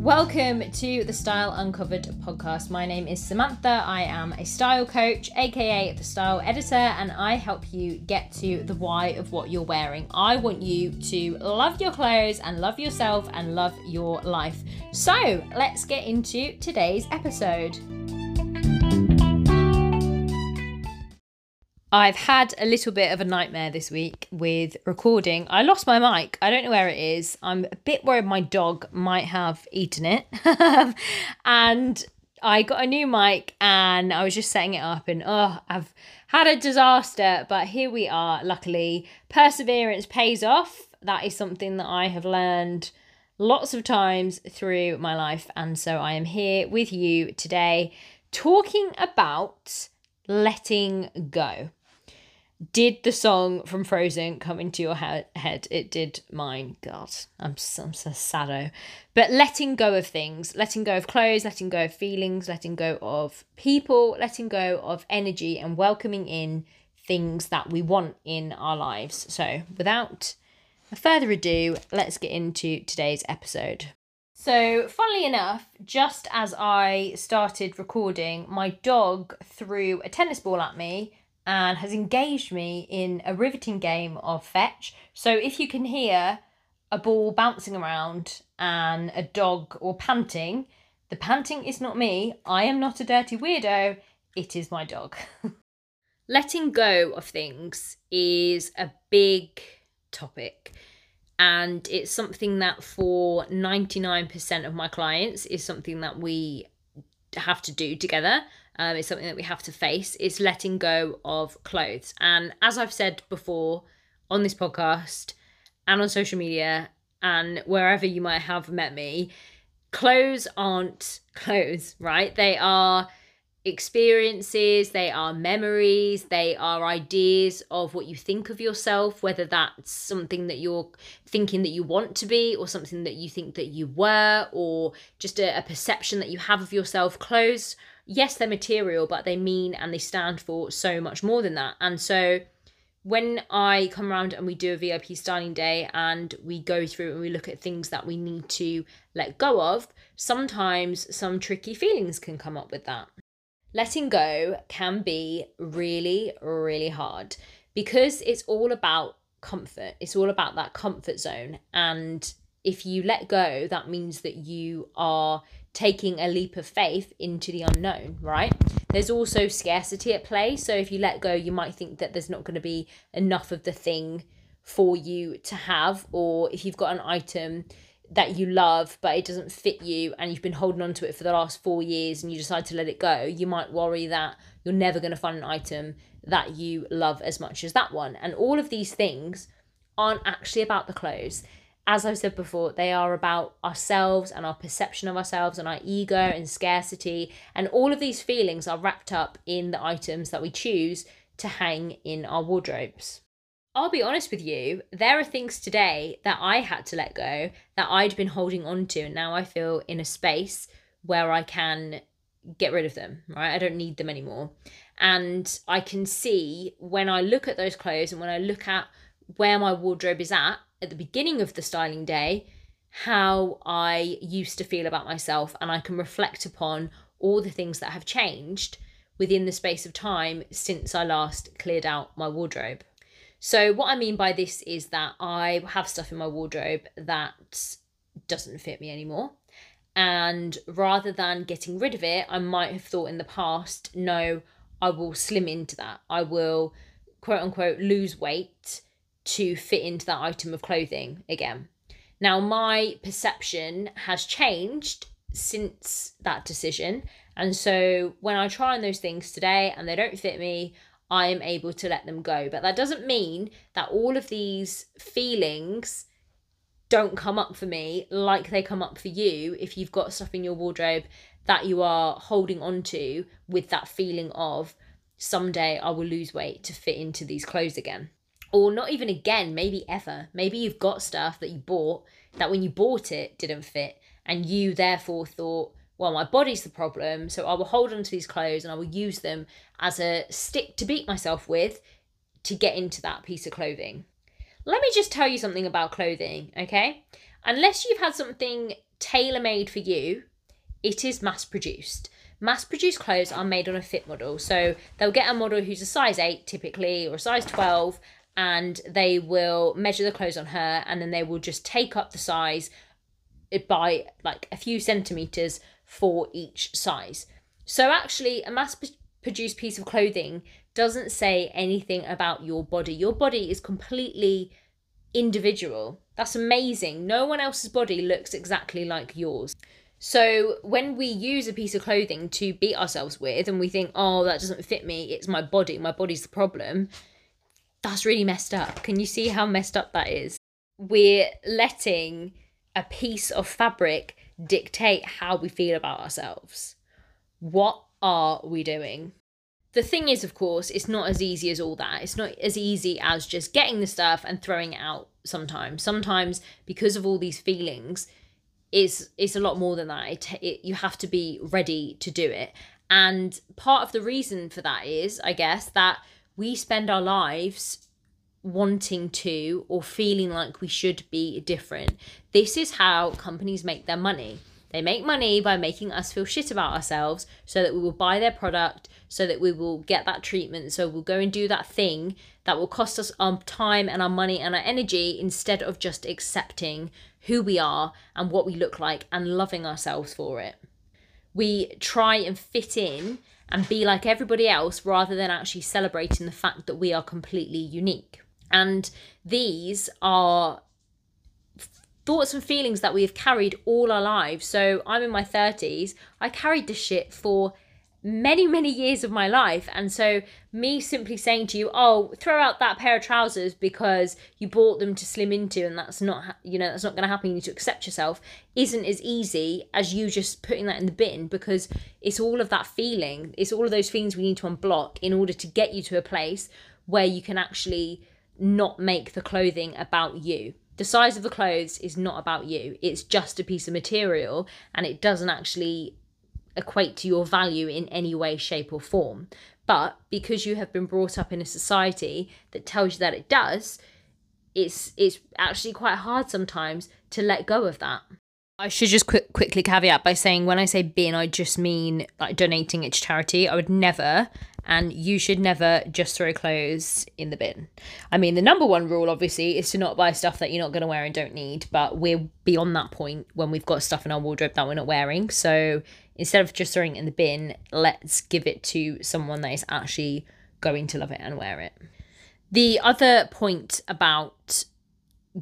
Welcome to the Style Uncovered podcast. My name is Samantha. I am a style coach, aka the style editor, and I help you get to the why of what you're wearing. I want you to love your clothes and love yourself and love your life. So let's get into today's episode. I've had a little bit of a nightmare this week with recording. I lost my mic. I don't know where it is. I'm a bit worried my dog might have eaten it. and I got a new mic and I was just setting it up and oh, I've had a disaster, but here we are. Luckily, perseverance pays off. That is something that I have learned lots of times through my life and so I am here with you today talking about letting go did the song from Frozen come into your he- head? It did mine. God, I'm so, I'm so. But letting go of things, letting go of clothes, letting go of feelings, letting go of people, letting go of energy, and welcoming in things that we want in our lives. So, without further ado, let's get into today's episode. So, funnily enough, just as I started recording, my dog threw a tennis ball at me and has engaged me in a riveting game of fetch. So if you can hear a ball bouncing around and a dog or panting, the panting is not me. I am not a dirty weirdo. It is my dog. Letting go of things is a big topic. And it's something that for 99% of my clients is something that we have to do together um, it's something that we have to face is letting go of clothes and as i've said before on this podcast and on social media and wherever you might have met me clothes aren't clothes right they are experiences, they are memories, they are ideas of what you think of yourself, whether that's something that you're thinking that you want to be, or something that you think that you were, or just a, a perception that you have of yourself. Clothes yes, they're material, but they mean and they stand for so much more than that. And so when I come around and we do a VIP styling day and we go through and we look at things that we need to let go of, sometimes some tricky feelings can come up with that. Letting go can be really, really hard because it's all about comfort. It's all about that comfort zone. And if you let go, that means that you are taking a leap of faith into the unknown, right? There's also scarcity at play. So if you let go, you might think that there's not going to be enough of the thing for you to have, or if you've got an item that you love but it doesn't fit you and you've been holding on to it for the last four years and you decide to let it go, you might worry that you're never going to find an item that you love as much as that one. And all of these things aren't actually about the clothes as I've said before, they are about ourselves and our perception of ourselves and our ego and scarcity. And all of these feelings are wrapped up in the items that we choose to hang in our wardrobes. I'll be honest with you, there are things today that I had to let go that I'd been holding on to. And now I feel in a space where I can get rid of them, right? I don't need them anymore. And I can see when I look at those clothes and when I look at where my wardrobe is at at the beginning of the styling day how I used to feel about myself, and I can reflect upon all the things that have changed within the space of time since I last cleared out my wardrobe. So, what I mean by this is that I have stuff in my wardrobe that doesn't fit me anymore. And rather than getting rid of it, I might have thought in the past, no, I will slim into that. I will, quote unquote, lose weight to fit into that item of clothing again. Now, my perception has changed since that decision. And so when I try on those things today and they don't fit me, I am able to let them go. But that doesn't mean that all of these feelings don't come up for me like they come up for you if you've got stuff in your wardrobe that you are holding on to with that feeling of someday I will lose weight to fit into these clothes again or not even again, maybe ever. Maybe you've got stuff that you bought that when you bought it didn't fit, and you therefore thought, well, my body's the problem, so I will hold on to these clothes and I will use them as a stick to beat myself with to get into that piece of clothing. Let me just tell you something about clothing, okay? unless you've had something tailor made for you, it is mass produced. Mass produced clothes are made on a fit model. So they'll get a model who's a size 8 typically or a size 12 and they will measure the clothes on her and then they will just take up the size by like a few centimeters for each size. So actually a mass produced piece of clothing doesn't say anything about your body. Your body is completely individual. That's amazing. No one else's body looks exactly like yours. So when we use a piece of clothing to beat ourselves with and we think, oh, that doesn't fit me, it's my body, my body's the problem, that's really messed up. Can you see how messed up that is? We're letting a piece of fabric dictate how we feel about ourselves. What are we doing? The thing is, of course, it's not as easy as all that. It's not as easy as just getting the stuff and throwing it out sometimes. Sometimes, because of all these feelings, is it's a lot more than that. It, it, you have to be ready to do it. And part of the reason for that is, I guess, that we spend our lives wanting to or feeling like we should be different. This is how companies make their money. They make money by making us feel shit about ourselves so that we will buy their product, so that we will get that treatment, so we'll go and do that thing that will cost us our time and our money and our energy instead of just accepting who we are and what we look like and loving ourselves for it. We try and fit in and be like everybody else rather than actually celebrating the fact that we are completely unique. And these are thoughts and feelings that we have carried all our lives. So I'm in my 30s. I carried this shit for many, many years of my life. And so, me simply saying to you, oh, throw out that pair of trousers because you bought them to slim into and that's not, you know, that's not going to happen. You need to accept yourself, isn't as easy as you just putting that in the bin because it's all of that feeling. It's all of those feelings we need to unblock in order to get you to a place where you can actually not make the clothing about you. The size of the clothes is not about you. It's just a piece of material and it doesn't actually equate to your value in any way, shape, or form. But because you have been brought up in a society that tells you that it does, it's it's actually quite hard sometimes to let go of that. I should just quick, quickly caveat by saying when I say bin, I just mean like donating it to charity. I would never and you should never just throw clothes in the bin. I mean, the number one rule, obviously, is to not buy stuff that you're not going to wear and don't need, but we're beyond that point when we've got stuff in our wardrobe that we're not wearing. So instead of just throwing it in the bin, let's give it to someone that is actually going to love it and wear it. The other point about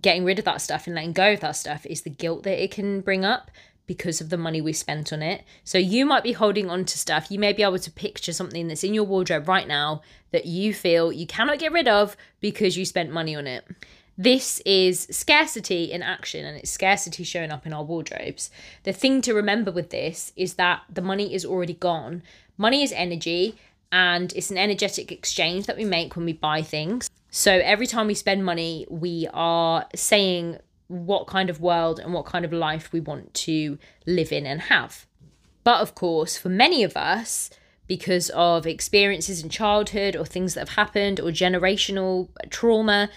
getting rid of that stuff and letting go of that stuff is the guilt that it can bring up because of the money we spent on it. So you might be holding on to stuff. You may be able to picture something that's in your wardrobe right now that you feel you cannot get rid of because you spent money on it. This is scarcity in action and it's scarcity showing up in our wardrobes. The thing to remember with this is that the money is already gone. Money is energy and it's an energetic exchange that we make when we buy things. So every time we spend money, we are saying what kind of world and what kind of life we want to live in and have. But of course, for many of us, because of experiences in childhood or things that have happened or generational trauma,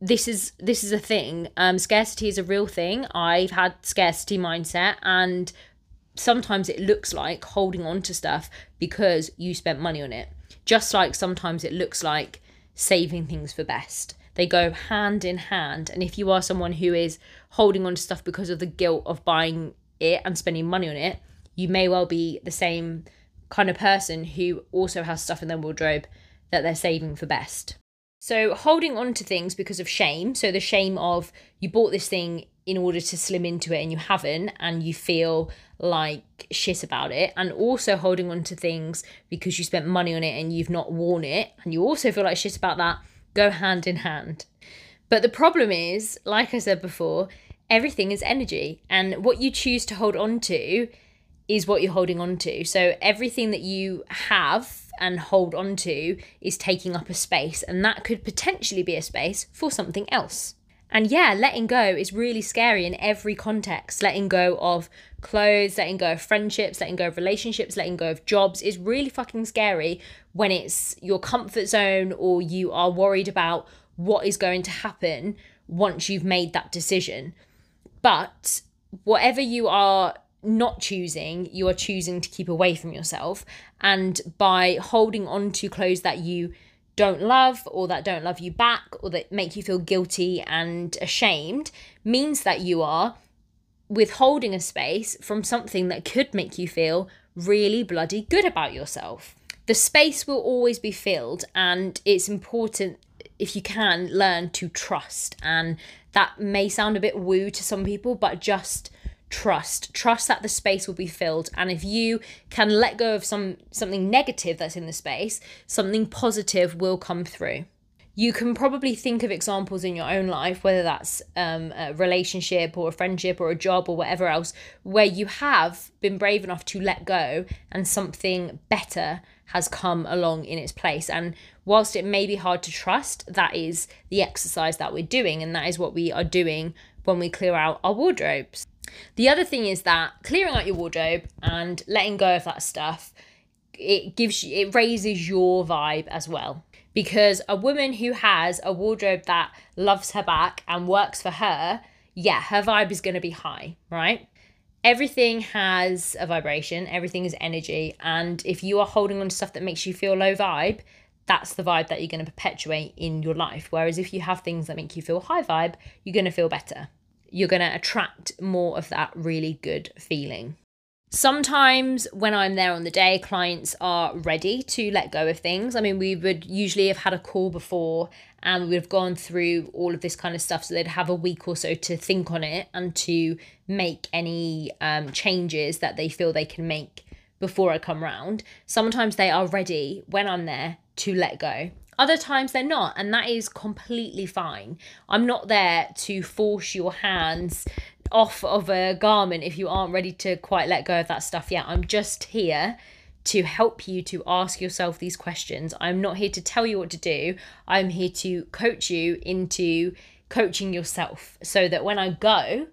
this is this is a thing. Um, scarcity is a real thing. I've had scarcity mindset, and sometimes it looks like holding on to stuff because you spent money on it. Just like sometimes it looks like saving things for best. They go hand in hand. And if you are someone who is holding on to stuff because of the guilt of buying it and spending money on it, you may well be the same kind of person who also has stuff in their wardrobe that they're saving for best. So, holding on to things because of shame, so the shame of you bought this thing in order to slim into it and you haven't, and you feel like shit about it, and also holding on to things because you spent money on it and you've not worn it, and you also feel like shit about that, go hand in hand. But the problem is, like I said before, everything is energy, and what you choose to hold on to is what you're holding on to. So everything that you have and hold on to is taking up a space, and that could potentially be a space for something else. And yeah, letting go is really scary in every context. Letting go of clothes, letting go of friendships, letting go of relationships, letting go of jobs is really fucking scary when it's your comfort zone or you are worried about what is going to happen once you've made that decision. But whatever you are not choosing, you are choosing to keep away from yourself. And by holding on to clothes that you don't love or that don't love you back or that make you feel guilty and ashamed means that you are withholding a space from something that could make you feel really bloody good about yourself. The space will always be filled, and it's important if you can learn to trust. And that may sound a bit woo to some people, but just trust trust that the space will be filled. And if you can let go of some something negative that's in the space something positive will come through. You can probably think of examples in your own life whether that's um, a relationship or a friendship or a job or whatever else where you have been brave enough to let go and something better has come along in its place. And whilst it may be hard to trust that is the exercise that we're doing. And that is what we are doing when we clear out our wardrobes the other thing is that clearing out your wardrobe and letting go of that stuff, it gives you, it raises your vibe as well. Because a woman who has a wardrobe that loves her back and works for her, yeah, her vibe is going to be high, right? Everything has a vibration, everything is energy. And if you are holding on to stuff that makes you feel low vibe, that's the vibe that you're going to perpetuate in your life. Whereas if you have things that make you feel high vibe, you're going to feel better you're going to attract more of that really good feeling. Sometimes when I'm there on the day, clients are ready to let go of things. I mean, we would usually have had a call before and we would have gone through all of this kind of stuff. So they'd have a week or so to think on it and to make any um, changes that they feel they can make before I come round. Sometimes they are ready when I'm there to let go. Other times they're not, and that is completely fine. I'm not there to force your hands off of a garment if you aren't ready to quite let go of that stuff yet. I'm just here to help you to ask yourself these questions. I'm not here to tell you what to do. I'm here to coach you into coaching yourself so that when I go,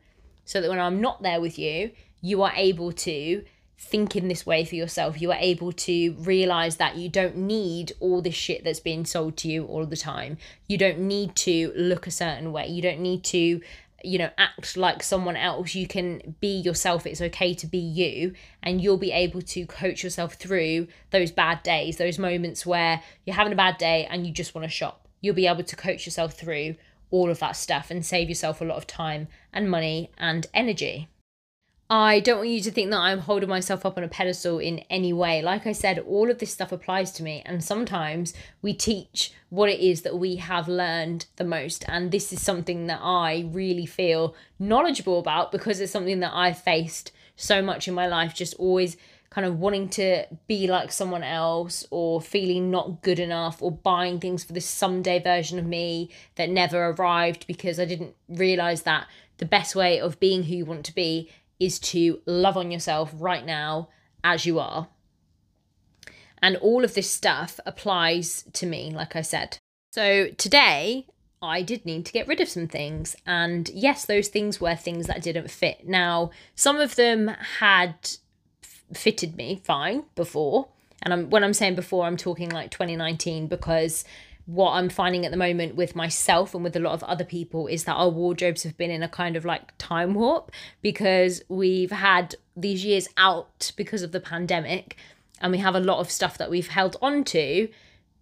so that when I'm not there with you, you are able to think in this way for yourself. You are able to realize that you don't need all this shit that's being sold to you all the time. You don't need to look a certain way. You don't need to, you know, act like someone else. You can be yourself. It's okay to be you. And you'll be able to coach yourself through those bad days, those moments where you're having a bad day and you just want to shop. You'll be able to coach yourself through all of that stuff and save yourself a lot of time and money and energy. I don't want you to think that I'm holding myself up on a pedestal in any way. Like I said, all of this stuff applies to me, and sometimes we teach what it is that we have learned the most. And this is something that I really feel knowledgeable about because it's something that I've faced so much in my life, just always kind of wanting to be like someone else or feeling not good enough or buying things for this someday version of me that never arrived because I didn't realize that the best way of being who you want to be is to love on yourself right now as you are. And all of this stuff applies to me, like I said. So today, I did need to get rid of some things. And yes, those things were things that didn't fit. Now, some of them had fitted me fine before. And I'm, when I'm saying before, I'm talking like 2019 because what I'm finding at the moment with myself and with a lot of other people is that our wardrobes have been in a kind of like time warp because we've had these years out because of the pandemic and we have a lot of stuff that we've held on to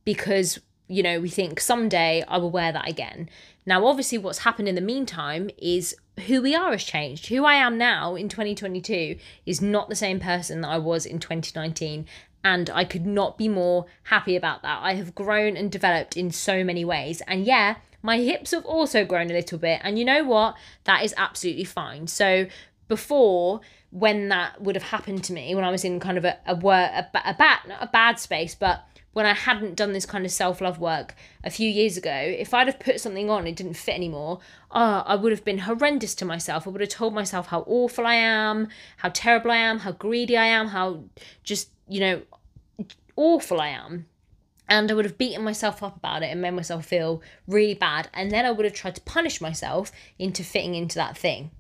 because you know we think someday I will wear that again. Now obviously what's happened in the meantime is who we are has changed. Who I am now in 2022 is not the same person that I was in 2019 and I could not be more happy about that. I have grown and developed in so many ways. And yeah, my hips have also grown a little bit. And you know what? That is absolutely fine. So before, when that would have happened to me, when I was in kind of a, a, a, a bad, not a bad space, but when I hadn't done this kind of self love work a few years ago, if I'd have put something on, it didn't fit anymore, oh, I would have been horrendous to myself. I would have told myself how awful I am, how terrible I am, how greedy I am, how just, you know, awful I am. And I would have beaten myself up about it and made myself feel really bad. And then I would have tried to punish myself into fitting into that thing.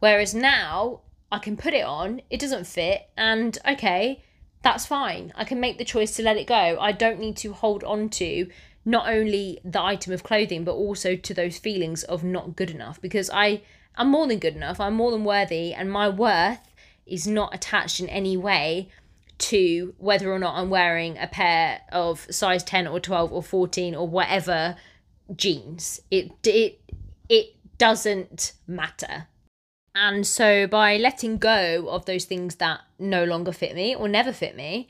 Whereas now I can put it on, it doesn't fit, and okay, that's fine. I can make the choice to let it go. I don't need to hold on to not only the item of clothing, but also to those feelings of not good enough. Because I am more than good enough, I'm more than worthy, and my worth is not attached in any way to whether or not I'm wearing a pair of size 10 or 12 or 14 or whatever jeans. It it it doesn't matter. And so by letting go of those things that no longer fit me or never fit me,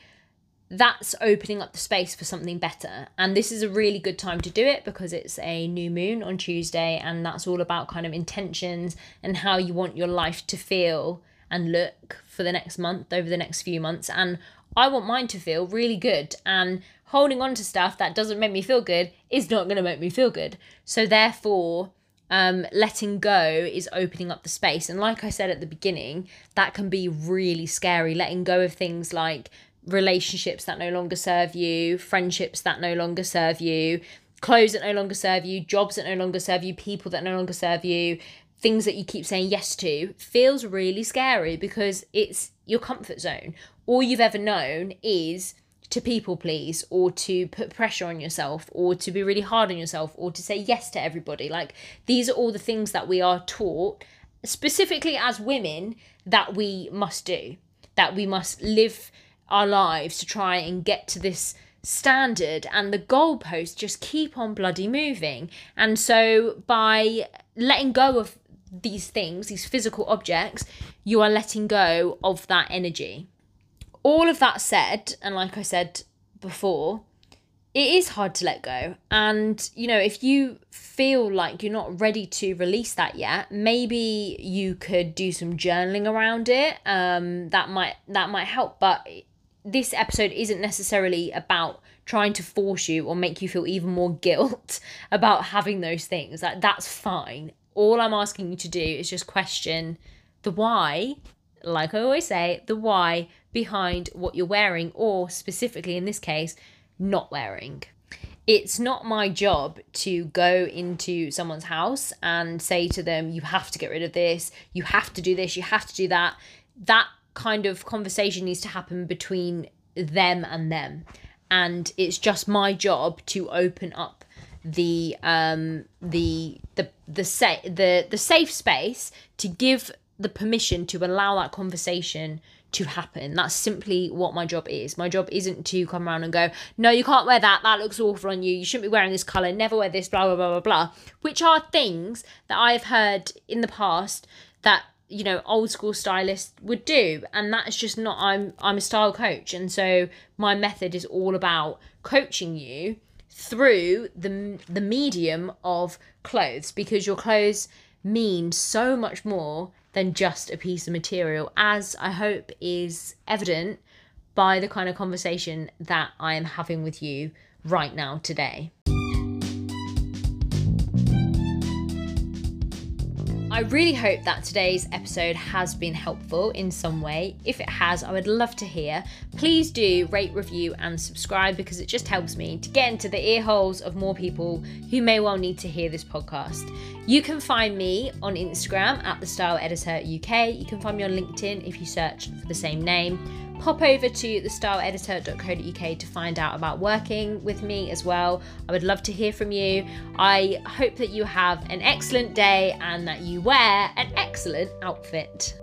that's opening up the space for something better. And this is a really good time to do it because it's a new moon on Tuesday and that's all about kind of intentions and how you want your life to feel and look for the next month, over the next few months. And I want mine to feel really good. And holding on to stuff that doesn't make me feel good is not going to make me feel good. So, therefore, um, letting go is opening up the space. And like I said at the beginning, that can be really scary. Letting go of things like relationships that no longer serve you, friendships that no longer serve you, clothes that no longer serve you, jobs that no longer serve you, people that no longer serve you, things that you keep saying yes to feels really scary because it's your comfort zone. All you've ever known is to people please or to put pressure on yourself or to be really hard on yourself or to say yes to everybody. Like these are all the things that we are taught specifically as women that we must do. That we must live our lives to try and get to this standard and the goalposts just keep on bloody moving. And so by letting go of these things, these physical objects, you are letting go of that energy. All of that said, and like I said before, it is hard to let go. And, you know, if you feel like you're not ready to release that yet, maybe you could do some journaling around it. Um, that might that might help. But this episode isn't necessarily about trying to force you or make you feel even more guilt about having those things. Like that's fine all I'm asking you to do is just question the why, like I always say, the why behind what you're wearing, or specifically in this case, not wearing. It's not my job to go into someone's house and say to them, you have to get rid of this, you have to do this, you have to do that. That kind of conversation needs to happen between them and them. And it's just my job to open up the um the the the sa- the the safe space to give the permission to allow that conversation to happen. That's simply what my job is. My job isn't to come around and go, no, you can't wear that. That looks awful on you. You shouldn't be wearing this color. Never wear this. Blah blah blah blah blah. Which are things that I've heard in the past that you know old school stylists would do and that's just not i'm i'm a style coach and so my method is all about coaching you through the the medium of clothes because your clothes mean so much more than just a piece of material as I hope is evident by the kind of conversation that I am having with you right now today. I really hope that today's episode has been helpful in some way. If it has, I would love to hear. Please do rate, review, and subscribe because it just helps me to get into the ear holes of more people who may well need to hear this podcast. You can find me on Instagram at the Style Editor UK. You can find me on LinkedIn if you search for the same name pop over to thestyleeditor.co.uk to find out about working with me as well. I would love to hear from you. I hope that you have an excellent day and that you wear an excellent outfit.